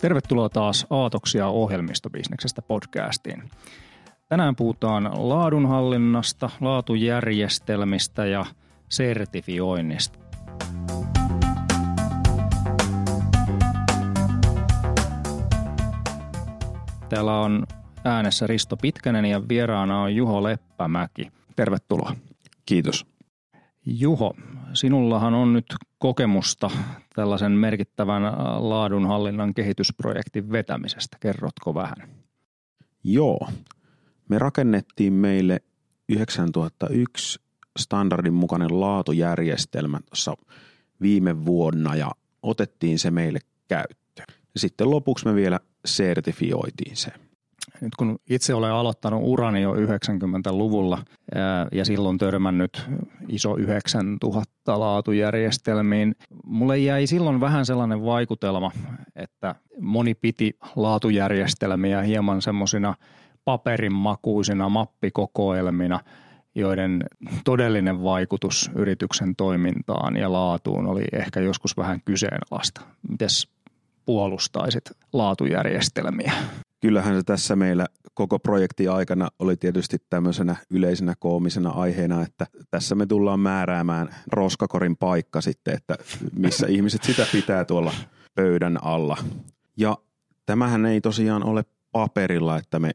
Tervetuloa taas Aatoksia ohjelmistobisneksestä podcastiin. Tänään puhutaan laadunhallinnasta, laatujärjestelmistä ja sertifioinnista. Täällä on äänessä Risto Pitkänen ja vieraana on Juho Leppämäki. Tervetuloa. Kiitos. Juho, sinullahan on nyt kokemusta tällaisen merkittävän laadunhallinnan kehitysprojektin vetämisestä. Kerrotko vähän? Joo. Me rakennettiin meille 9001 standardin mukainen laatujärjestelmä tuossa viime vuonna ja otettiin se meille käyttöön. Sitten lopuksi me vielä sertifioitiin se nyt kun itse olen aloittanut urani jo 90-luvulla ja silloin törmännyt iso 9000 laatujärjestelmiin, mulle jäi silloin vähän sellainen vaikutelma, että moni piti laatujärjestelmiä hieman semmoisina paperinmakuisina mappikokoelmina, joiden todellinen vaikutus yrityksen toimintaan ja laatuun oli ehkä joskus vähän kyseenalaista. Mites puolustaisit laatujärjestelmiä? kyllähän se tässä meillä koko projekti aikana oli tietysti tämmöisenä yleisenä koomisena aiheena, että tässä me tullaan määräämään roskakorin paikka sitten, että missä ihmiset sitä pitää tuolla pöydän alla. Ja tämähän ei tosiaan ole paperilla, että me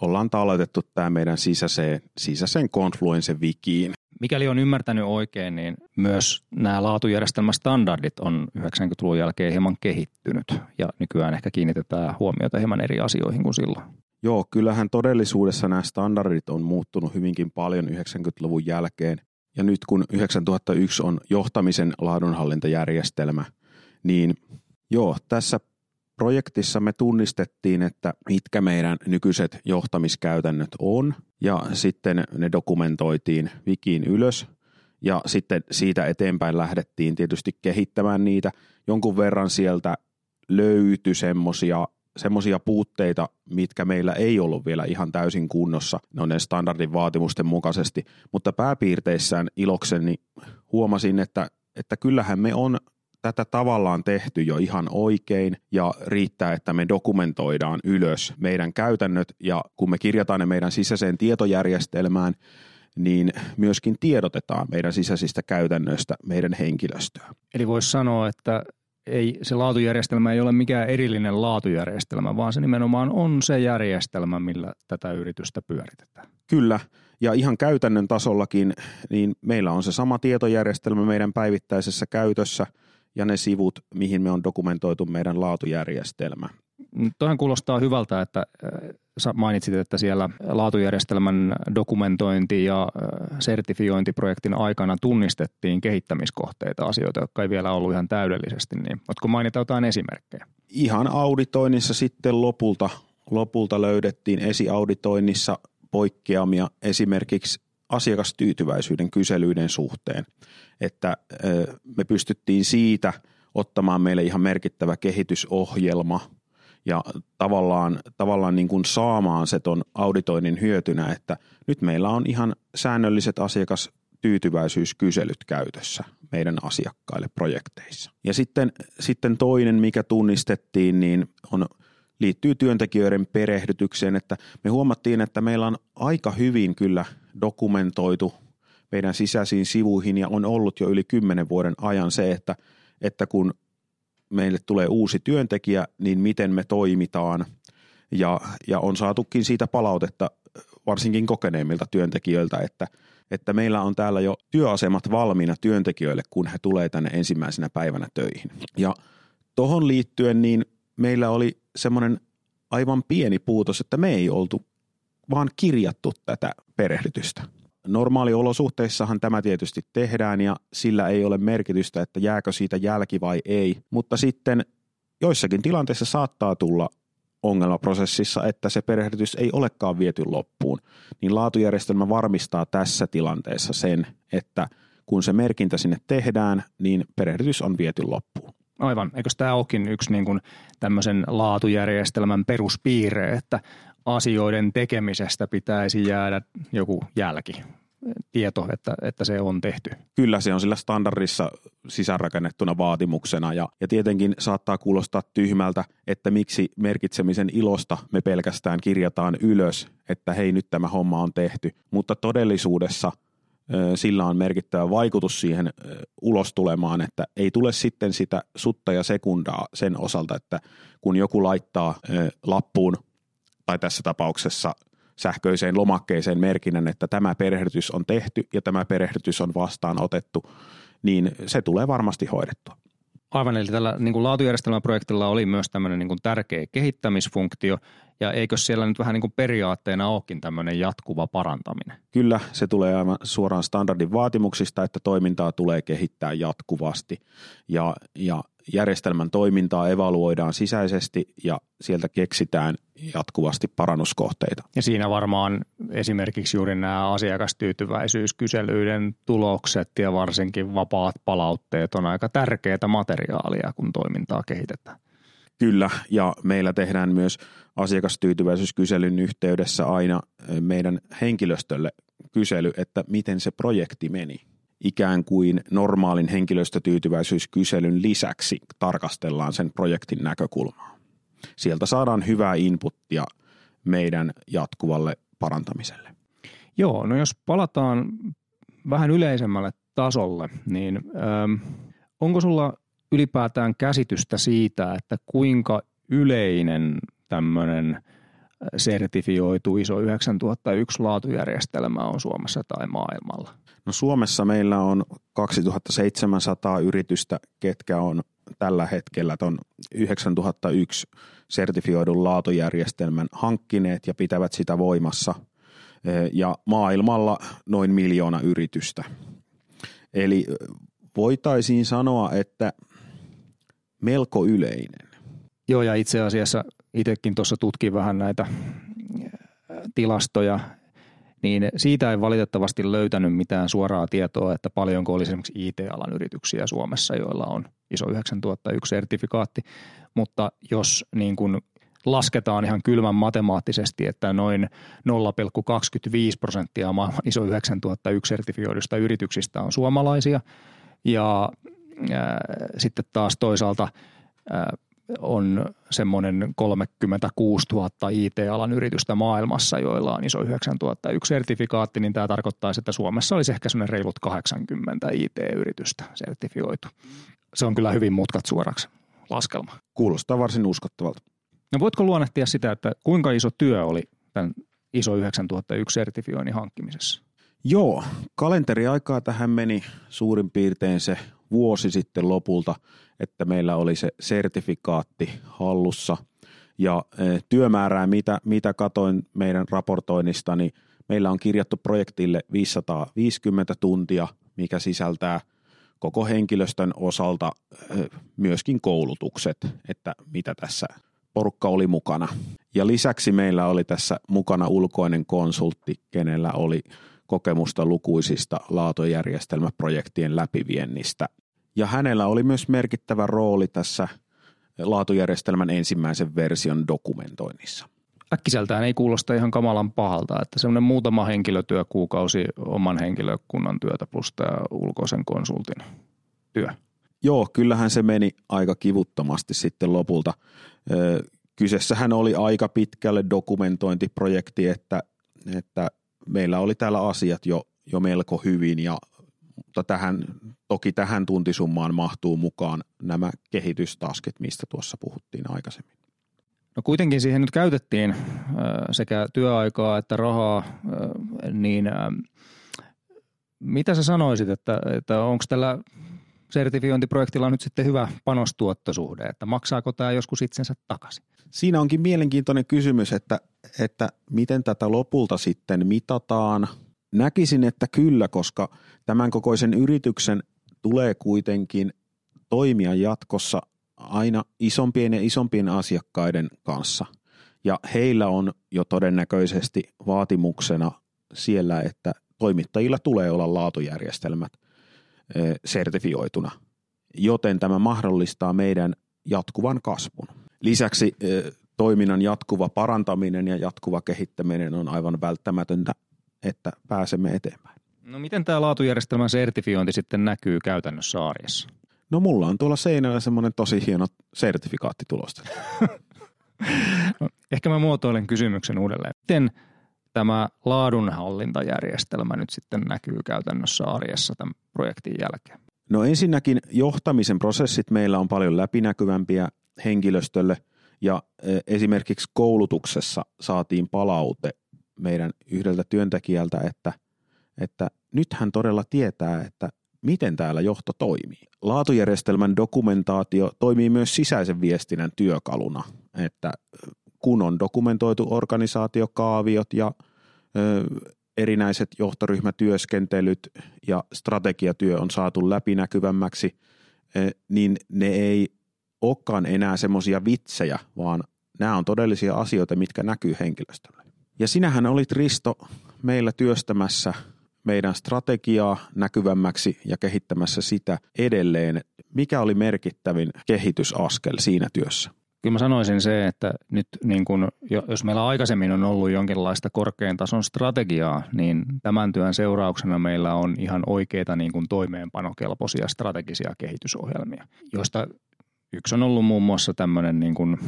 ollaan talletettu tämä meidän sisäiseen, sisäiseen Confluence Wikiin. Mikäli on ymmärtänyt oikein, niin myös nämä laatujärjestelmästandardit on 90-luvun jälkeen hieman kehittynyt ja nykyään ehkä kiinnitetään huomiota hieman eri asioihin kuin silloin. Joo, kyllähän todellisuudessa nämä standardit on muuttunut hyvinkin paljon 90-luvun jälkeen. Ja nyt kun 9001 on johtamisen laadunhallintajärjestelmä, niin joo, tässä projektissa me tunnistettiin, että mitkä meidän nykyiset johtamiskäytännöt on, ja sitten ne dokumentoitiin Wikiin ylös, ja sitten siitä eteenpäin lähdettiin tietysti kehittämään niitä. Jonkun verran sieltä löytyi semmoisia semmoisia puutteita, mitkä meillä ei ollut vielä ihan täysin kunnossa noiden standardin vaatimusten mukaisesti, mutta pääpiirteissään ilokseni huomasin, että, että kyllähän me on tätä tavallaan tehty jo ihan oikein ja riittää, että me dokumentoidaan ylös meidän käytännöt ja kun me kirjataan ne meidän sisäiseen tietojärjestelmään, niin myöskin tiedotetaan meidän sisäisistä käytännöistä meidän henkilöstöä. Eli voisi sanoa, että ei, se laatujärjestelmä ei ole mikään erillinen laatujärjestelmä, vaan se nimenomaan on se järjestelmä, millä tätä yritystä pyöritetään. Kyllä, ja ihan käytännön tasollakin, niin meillä on se sama tietojärjestelmä meidän päivittäisessä käytössä – ja ne sivut, mihin me on dokumentoitu meidän laatujärjestelmä. Tuohan kuulostaa hyvältä, että äh, mainitsit, että siellä laatujärjestelmän dokumentointi- ja äh, sertifiointiprojektin aikana tunnistettiin kehittämiskohteita, asioita, jotka ei vielä ollut ihan täydellisesti. Niin, oletko mainita jotain esimerkkejä? Ihan auditoinnissa sitten lopulta, lopulta löydettiin esiauditoinnissa poikkeamia esimerkiksi asiakastyytyväisyyden kyselyiden suhteen, että me pystyttiin siitä ottamaan meille ihan merkittävä kehitysohjelma ja tavallaan, tavallaan niin kuin saamaan se ton auditoinnin hyötynä, että nyt meillä on ihan säännölliset asiakastyytyväisyyskyselyt käytössä meidän asiakkaille projekteissa. Ja sitten, sitten toinen, mikä tunnistettiin, niin on liittyy työntekijöiden perehdytykseen, että me huomattiin, että meillä on aika hyvin kyllä dokumentoitu meidän sisäisiin sivuihin ja on ollut jo yli kymmenen vuoden ajan se, että, että kun meille tulee uusi työntekijä, niin miten me toimitaan ja, ja on saatukin siitä palautetta varsinkin kokeneemmilta työntekijöiltä, että, että meillä on täällä jo työasemat valmiina työntekijöille, kun he tulee tänne ensimmäisenä päivänä töihin. Ja tuohon liittyen niin meillä oli semmoinen aivan pieni puutos, että me ei oltu vaan kirjattu tätä perehdytystä. Normaaliolosuhteissahan tämä tietysti tehdään ja sillä ei ole merkitystä, että jääkö siitä jälki vai ei, mutta sitten joissakin tilanteissa saattaa tulla ongelmaprosessissa, että se perehdytys ei olekaan viety loppuun, niin laatujärjestelmä varmistaa tässä tilanteessa sen, että kun se merkintä sinne tehdään, niin perehdytys on viety loppuun. Aivan. Eikö tämä olekin yksi niin kuin tämmöisen laatujärjestelmän peruspiirre, että asioiden tekemisestä pitäisi jäädä joku jälki? tieto, että, että se on tehty. Kyllä se on sillä standardissa sisäänrakennettuna vaatimuksena ja, ja tietenkin saattaa kuulostaa tyhmältä, että miksi merkitsemisen ilosta me pelkästään kirjataan ylös, että hei nyt tämä homma on tehty, mutta todellisuudessa sillä on merkittävä vaikutus siihen ulostulemaan, että ei tule sitten sitä sutta ja sekundaa sen osalta, että kun joku laittaa lappuun tai tässä tapauksessa sähköiseen lomakkeeseen merkinnän, että tämä perehdytys on tehty ja tämä perehdytys on vastaanotettu, niin se tulee varmasti hoidettua. Aivan, eli tällä niin kuin laatujärjestelmäprojektilla oli myös tämmöinen niin kuin tärkeä kehittämisfunktio, ja eikö siellä nyt vähän niin kuin periaatteena olekin tämmöinen jatkuva parantaminen? Kyllä, se tulee aivan suoraan standardin vaatimuksista, että toimintaa tulee kehittää jatkuvasti, ja, ja järjestelmän toimintaa evaluoidaan sisäisesti ja sieltä keksitään jatkuvasti parannuskohteita. Ja siinä varmaan esimerkiksi juuri nämä asiakastyytyväisyyskyselyiden tulokset ja varsinkin vapaat palautteet on aika tärkeää materiaalia, kun toimintaa kehitetään. Kyllä, ja meillä tehdään myös asiakastyytyväisyyskyselyn yhteydessä aina meidän henkilöstölle kysely, että miten se projekti meni ikään kuin normaalin henkilöstötyytyväisyyskyselyn lisäksi tarkastellaan sen projektin näkökulmaa. Sieltä saadaan hyvää inputtia meidän jatkuvalle parantamiselle. Joo, no jos palataan vähän yleisemmälle tasolle, niin ähm, onko sulla ylipäätään käsitystä siitä, että kuinka yleinen tämmöinen sertifioitu ISO 9001 laatujärjestelmä on Suomessa tai maailmalla? No Suomessa meillä on 2700 yritystä, ketkä on tällä hetkellä tuon 9001 sertifioidun laatujärjestelmän hankkineet ja pitävät sitä voimassa. E, ja maailmalla noin miljoona yritystä. Eli voitaisiin sanoa, että melko yleinen. Joo, ja itse asiassa itsekin tuossa tutkin vähän näitä tilastoja niin siitä ei valitettavasti löytänyt mitään suoraa tietoa, että paljonko olisi esimerkiksi IT-alan yrityksiä Suomessa, joilla on ISO 9001 sertifikaatti, mutta jos niin kuin lasketaan ihan kylmän matemaattisesti, että noin 0,25 prosenttia maailman ISO 9001 sertifioidusta yrityksistä on suomalaisia. Ja ää, sitten taas toisaalta ää, on semmoinen 36 000 IT-alan yritystä maailmassa, joilla on iso 9001 sertifikaatti, niin tämä tarkoittaa, että Suomessa olisi ehkä semmoinen reilut 80 IT-yritystä sertifioitu. Se on kyllä hyvin mutkat suoraksi laskelma. Kuulostaa varsin uskottavalta. No voitko luonnehtia sitä, että kuinka iso työ oli tämän ISO 9001 sertifioinnin hankkimisessa? Joo, kalenteriaikaa tähän meni suurin piirtein se vuosi sitten lopulta, että meillä oli se sertifikaatti hallussa. Ja e, työmäärää, mitä, mitä katoin meidän raportoinnista, niin meillä on kirjattu projektille 550 tuntia, mikä sisältää koko henkilöstön osalta e, myöskin koulutukset, että mitä tässä porukka oli mukana. Ja lisäksi meillä oli tässä mukana ulkoinen konsultti, kenellä oli kokemusta lukuisista laatujärjestelmäprojektien läpiviennistä. Ja hänellä oli myös merkittävä rooli tässä laatujärjestelmän ensimmäisen version dokumentoinnissa. Äkkiseltään ei kuulosta ihan kamalan pahalta, että semmoinen muutama henkilötyökuukausi oman henkilökunnan työtä plus tämä ulkoisen konsultin työ. Joo, kyllähän se meni aika kivuttomasti sitten lopulta. Kyseessähän oli aika pitkälle dokumentointiprojekti, että, että meillä oli täällä asiat jo, jo melko hyvin ja mutta tähän, toki tähän tuntisummaan mahtuu mukaan nämä kehitystaskit, mistä tuossa puhuttiin aikaisemmin. No kuitenkin siihen nyt käytettiin sekä työaikaa että rahaa, niin mitä sä sanoisit, että, että onko tällä sertifiointiprojektilla nyt sitten hyvä panostuottosuhde, että maksaako tämä joskus itsensä takaisin? Siinä onkin mielenkiintoinen kysymys, että, että miten tätä lopulta sitten mitataan. Näkisin, että kyllä, koska tämän kokoisen yrityksen tulee kuitenkin toimia jatkossa aina isompien ja isompien asiakkaiden kanssa. Ja heillä on jo todennäköisesti vaatimuksena siellä, että toimittajilla tulee olla laatujärjestelmät sertifioituna, joten tämä mahdollistaa meidän jatkuvan kasvun. Lisäksi toiminnan jatkuva parantaminen ja jatkuva kehittäminen on aivan välttämätöntä, että pääsemme eteenpäin. No miten tämä laatujärjestelmän sertifiointi sitten näkyy käytännössä arjessa? No mulla on tuolla seinällä semmoinen tosi hieno sertifikaatti tulosta. no, ehkä mä muotoilen kysymyksen uudelleen. Miten tämä laadunhallintajärjestelmä nyt sitten näkyy käytännössä arjessa tämän projektin jälkeen? No ensinnäkin johtamisen prosessit meillä on paljon läpinäkyvämpiä henkilöstölle ja e, esimerkiksi koulutuksessa saatiin palaute meidän yhdeltä työntekijältä, että, että nyt hän todella tietää, että miten täällä johto toimii. Laatujärjestelmän dokumentaatio toimii myös sisäisen viestinnän työkaluna, että kun on dokumentoitu organisaatiokaaviot ja erinäiset johtoryhmätyöskentelyt ja strategiatyö on saatu läpinäkyvämmäksi, niin ne ei olekaan enää semmoisia vitsejä, vaan nämä on todellisia asioita, mitkä näkyy henkilöstölle. Ja sinähän olit Risto meillä työstämässä meidän strategiaa näkyvämmäksi ja kehittämässä sitä edelleen. Mikä oli merkittävin kehitysaskel siinä työssä? Kyllä mä sanoisin se, että nyt niin kun, jos meillä aikaisemmin on ollut jonkinlaista korkean tason strategiaa, niin tämän työn seurauksena meillä on ihan oikeita niin kun toimeenpanokelpoisia strategisia kehitysohjelmia, joista yksi on ollut muun muassa tämmöinen niin kun,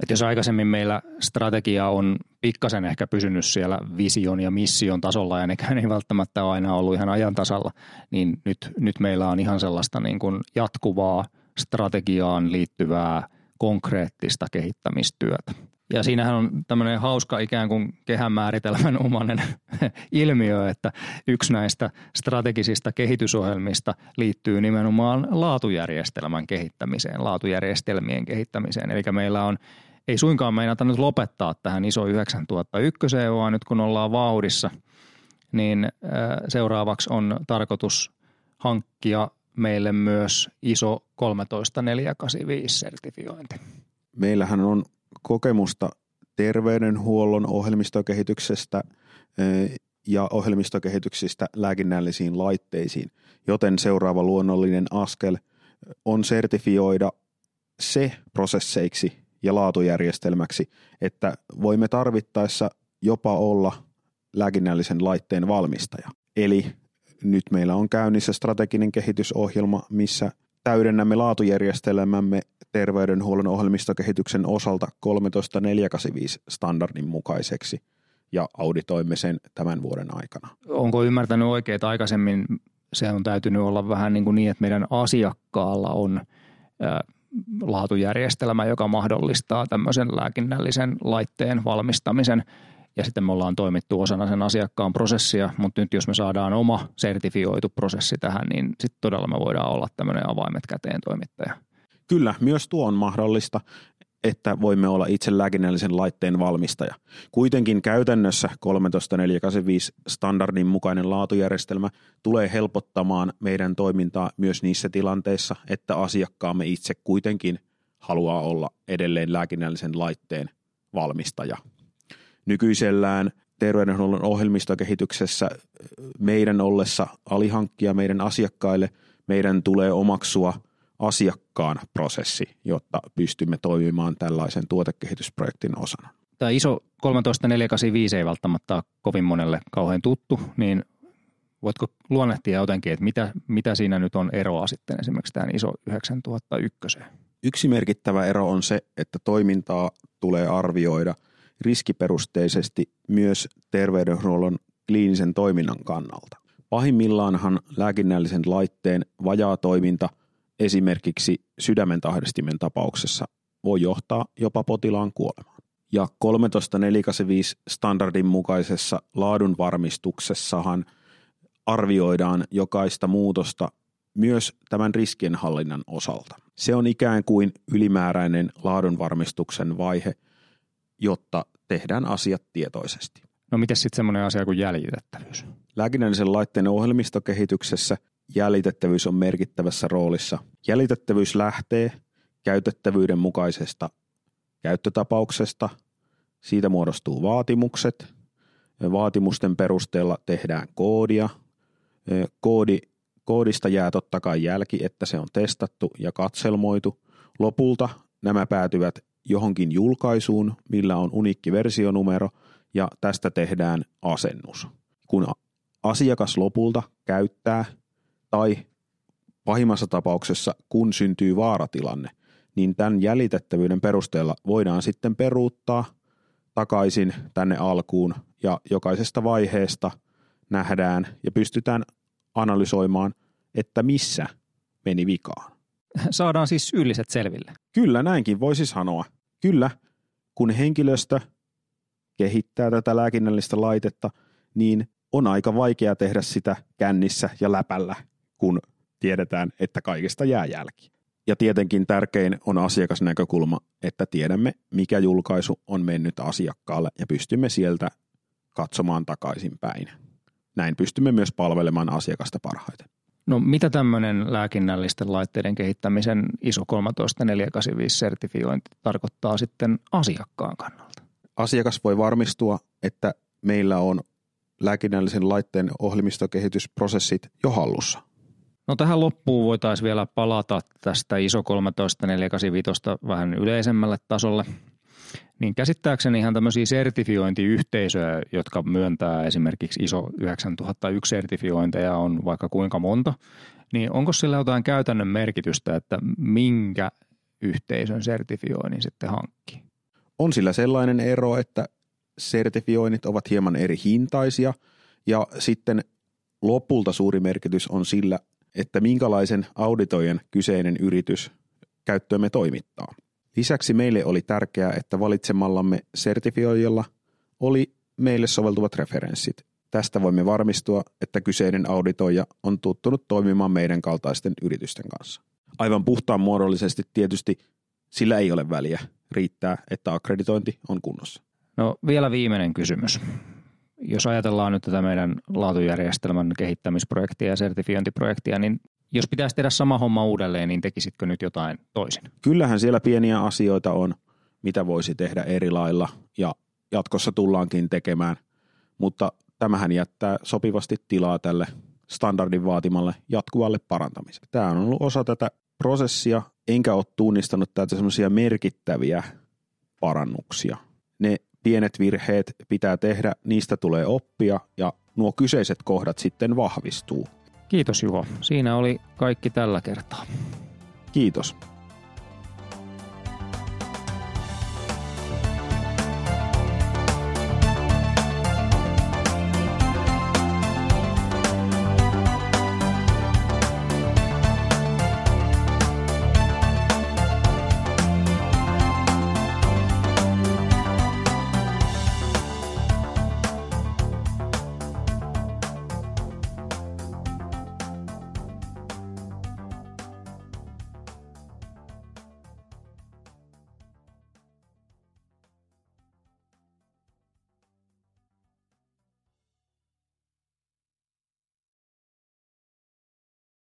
että jos aikaisemmin meillä strategia on pikkasen ehkä pysynyt siellä vision ja mission tasolla ja nekään ei välttämättä ole aina ollut ihan ajan tasalla, niin nyt, nyt meillä on ihan sellaista niin kuin jatkuvaa strategiaan liittyvää konkreettista kehittämistyötä. Ja siinähän on tämmöinen hauska ikään kuin kehän määritelmän omainen ilmiö, että yksi näistä strategisista kehitysohjelmista liittyy nimenomaan laatujärjestelmän kehittämiseen, laatujärjestelmien kehittämiseen. Eli meillä on ei suinkaan meinata nyt lopettaa tähän iso 9001, vaan nyt kun ollaan vauhdissa, niin seuraavaksi on tarkoitus hankkia meille myös iso 13485-sertifiointi. Meillähän on kokemusta terveydenhuollon ohjelmistokehityksestä ja ohjelmistokehityksistä lääkinnällisiin laitteisiin, joten seuraava luonnollinen askel on sertifioida se prosesseiksi, ja laatujärjestelmäksi, että voimme tarvittaessa jopa olla lääkinnällisen laitteen valmistaja. Eli nyt meillä on käynnissä strateginen kehitysohjelma, missä täydennämme laatujärjestelmämme terveydenhuollon ohjelmistokehityksen osalta 13485 standardin mukaiseksi ja auditoimme sen tämän vuoden aikana. Onko ymmärtänyt oikein, että aikaisemmin se on täytynyt olla vähän niin, kuin niin että meidän asiakkaalla on laatujärjestelmä, joka mahdollistaa tämmöisen lääkinnällisen laitteen valmistamisen. Ja sitten me ollaan toimittu osana sen asiakkaan prosessia, mutta nyt jos me saadaan oma sertifioitu prosessi tähän, niin sitten todella me voidaan olla tämmöinen avaimet käteen toimittaja. Kyllä, myös tuo on mahdollista että voimme olla itse lääkinnällisen laitteen valmistaja. Kuitenkin käytännössä 13485 standardin mukainen laatujärjestelmä tulee helpottamaan meidän toimintaa myös niissä tilanteissa, että asiakkaamme itse kuitenkin haluaa olla edelleen lääkinnällisen laitteen valmistaja. Nykyisellään terveydenhuollon ohjelmistokehityksessä meidän ollessa alihankkia meidän asiakkaille meidän tulee omaksua – asiakkaan prosessi, jotta pystymme toimimaan tällaisen tuotekehitysprojektin osana. Tämä iso 13485 ei välttämättä ole kovin monelle kauhean tuttu, niin voitko luonnehtia jotenkin, että mitä, mitä siinä nyt on eroa sitten esimerkiksi tähän iso 9001? Yksi merkittävä ero on se, että toimintaa tulee arvioida riskiperusteisesti myös terveydenhuollon kliinisen toiminnan kannalta. Pahimmillaanhan lääkinnällisen laitteen vajaa toiminta – esimerkiksi sydämen tahdistimen tapauksessa voi johtaa jopa potilaan kuolemaan. Ja 13.485 standardin mukaisessa laadunvarmistuksessahan arvioidaan jokaista muutosta myös tämän riskienhallinnan osalta. Se on ikään kuin ylimääräinen laadunvarmistuksen vaihe, jotta tehdään asiat tietoisesti. No miten sitten semmoinen asia kuin jäljitettävyys? Lääkinnällisen laitteen ohjelmistokehityksessä jäljitettävyys on merkittävässä roolissa. Jäljitettävyys lähtee käytettävyyden mukaisesta käyttötapauksesta. Siitä muodostuu vaatimukset. Vaatimusten perusteella tehdään koodia. Koodi, koodista jää totta kai jälki, että se on testattu ja katselmoitu. Lopulta nämä päätyvät johonkin julkaisuun, millä on uniikki versionumero, ja tästä tehdään asennus. Kun asiakas lopulta käyttää tai pahimmassa tapauksessa, kun syntyy vaaratilanne, niin tämän jäljitettävyyden perusteella voidaan sitten peruuttaa takaisin tänne alkuun ja jokaisesta vaiheesta nähdään ja pystytään analysoimaan, että missä meni vikaan. Saadaan siis syylliset selville. Kyllä, näinkin voisi sanoa. Kyllä, kun henkilöstö kehittää tätä lääkinnällistä laitetta, niin on aika vaikea tehdä sitä kännissä ja läpällä, kun tiedetään, että kaikesta jää jälki. Ja tietenkin tärkein on asiakasnäkökulma, että tiedämme, mikä julkaisu on mennyt asiakkaalle ja pystymme sieltä katsomaan takaisinpäin. Näin pystymme myös palvelemaan asiakasta parhaiten. No mitä tämmöinen lääkinnällisten laitteiden kehittämisen ISO 13485-sertifiointi tarkoittaa sitten asiakkaan kannalta? Asiakas voi varmistua, että meillä on lääkinnällisen laitteen ohjelmistokehitysprosessit jo hallussa. No tähän loppuun voitaisiin vielä palata tästä ISO 13485 vähän yleisemmälle tasolle. Niin käsittääkseni ihan tämmöisiä sertifiointiyhteisöjä, jotka myöntää esimerkiksi ISO 9001 sertifiointeja on vaikka kuinka monta, niin onko sillä jotain käytännön merkitystä, että minkä yhteisön sertifioinnin sitten hankkii? On sillä sellainen ero, että sertifioinnit ovat hieman eri hintaisia ja sitten lopulta suuri merkitys on sillä, että minkälaisen auditoijan kyseinen yritys käyttöömme toimittaa. Lisäksi meille oli tärkeää, että valitsemallamme sertifioijalla oli meille soveltuvat referenssit. Tästä voimme varmistua, että kyseinen auditoija on tuttunut toimimaan meidän kaltaisten yritysten kanssa. Aivan puhtaan muodollisesti tietysti sillä ei ole väliä. Riittää, että akkreditointi on kunnossa. No vielä viimeinen kysymys. Jos ajatellaan nyt tätä meidän laatujärjestelmän kehittämisprojektia ja sertifiointiprojektia, niin jos pitäisi tehdä sama homma uudelleen, niin tekisitkö nyt jotain toisin? Kyllähän siellä pieniä asioita on, mitä voisi tehdä eri lailla ja jatkossa tullaankin tekemään, mutta tämähän jättää sopivasti tilaa tälle standardin vaatimalle jatkuvalle parantamiselle. Tämä on ollut osa tätä prosessia, enkä ole tunnistanut täältä semmoisia merkittäviä parannuksia. Ne pienet virheet pitää tehdä, niistä tulee oppia ja nuo kyseiset kohdat sitten vahvistuu. Kiitos Juho. Siinä oli kaikki tällä kertaa. Kiitos.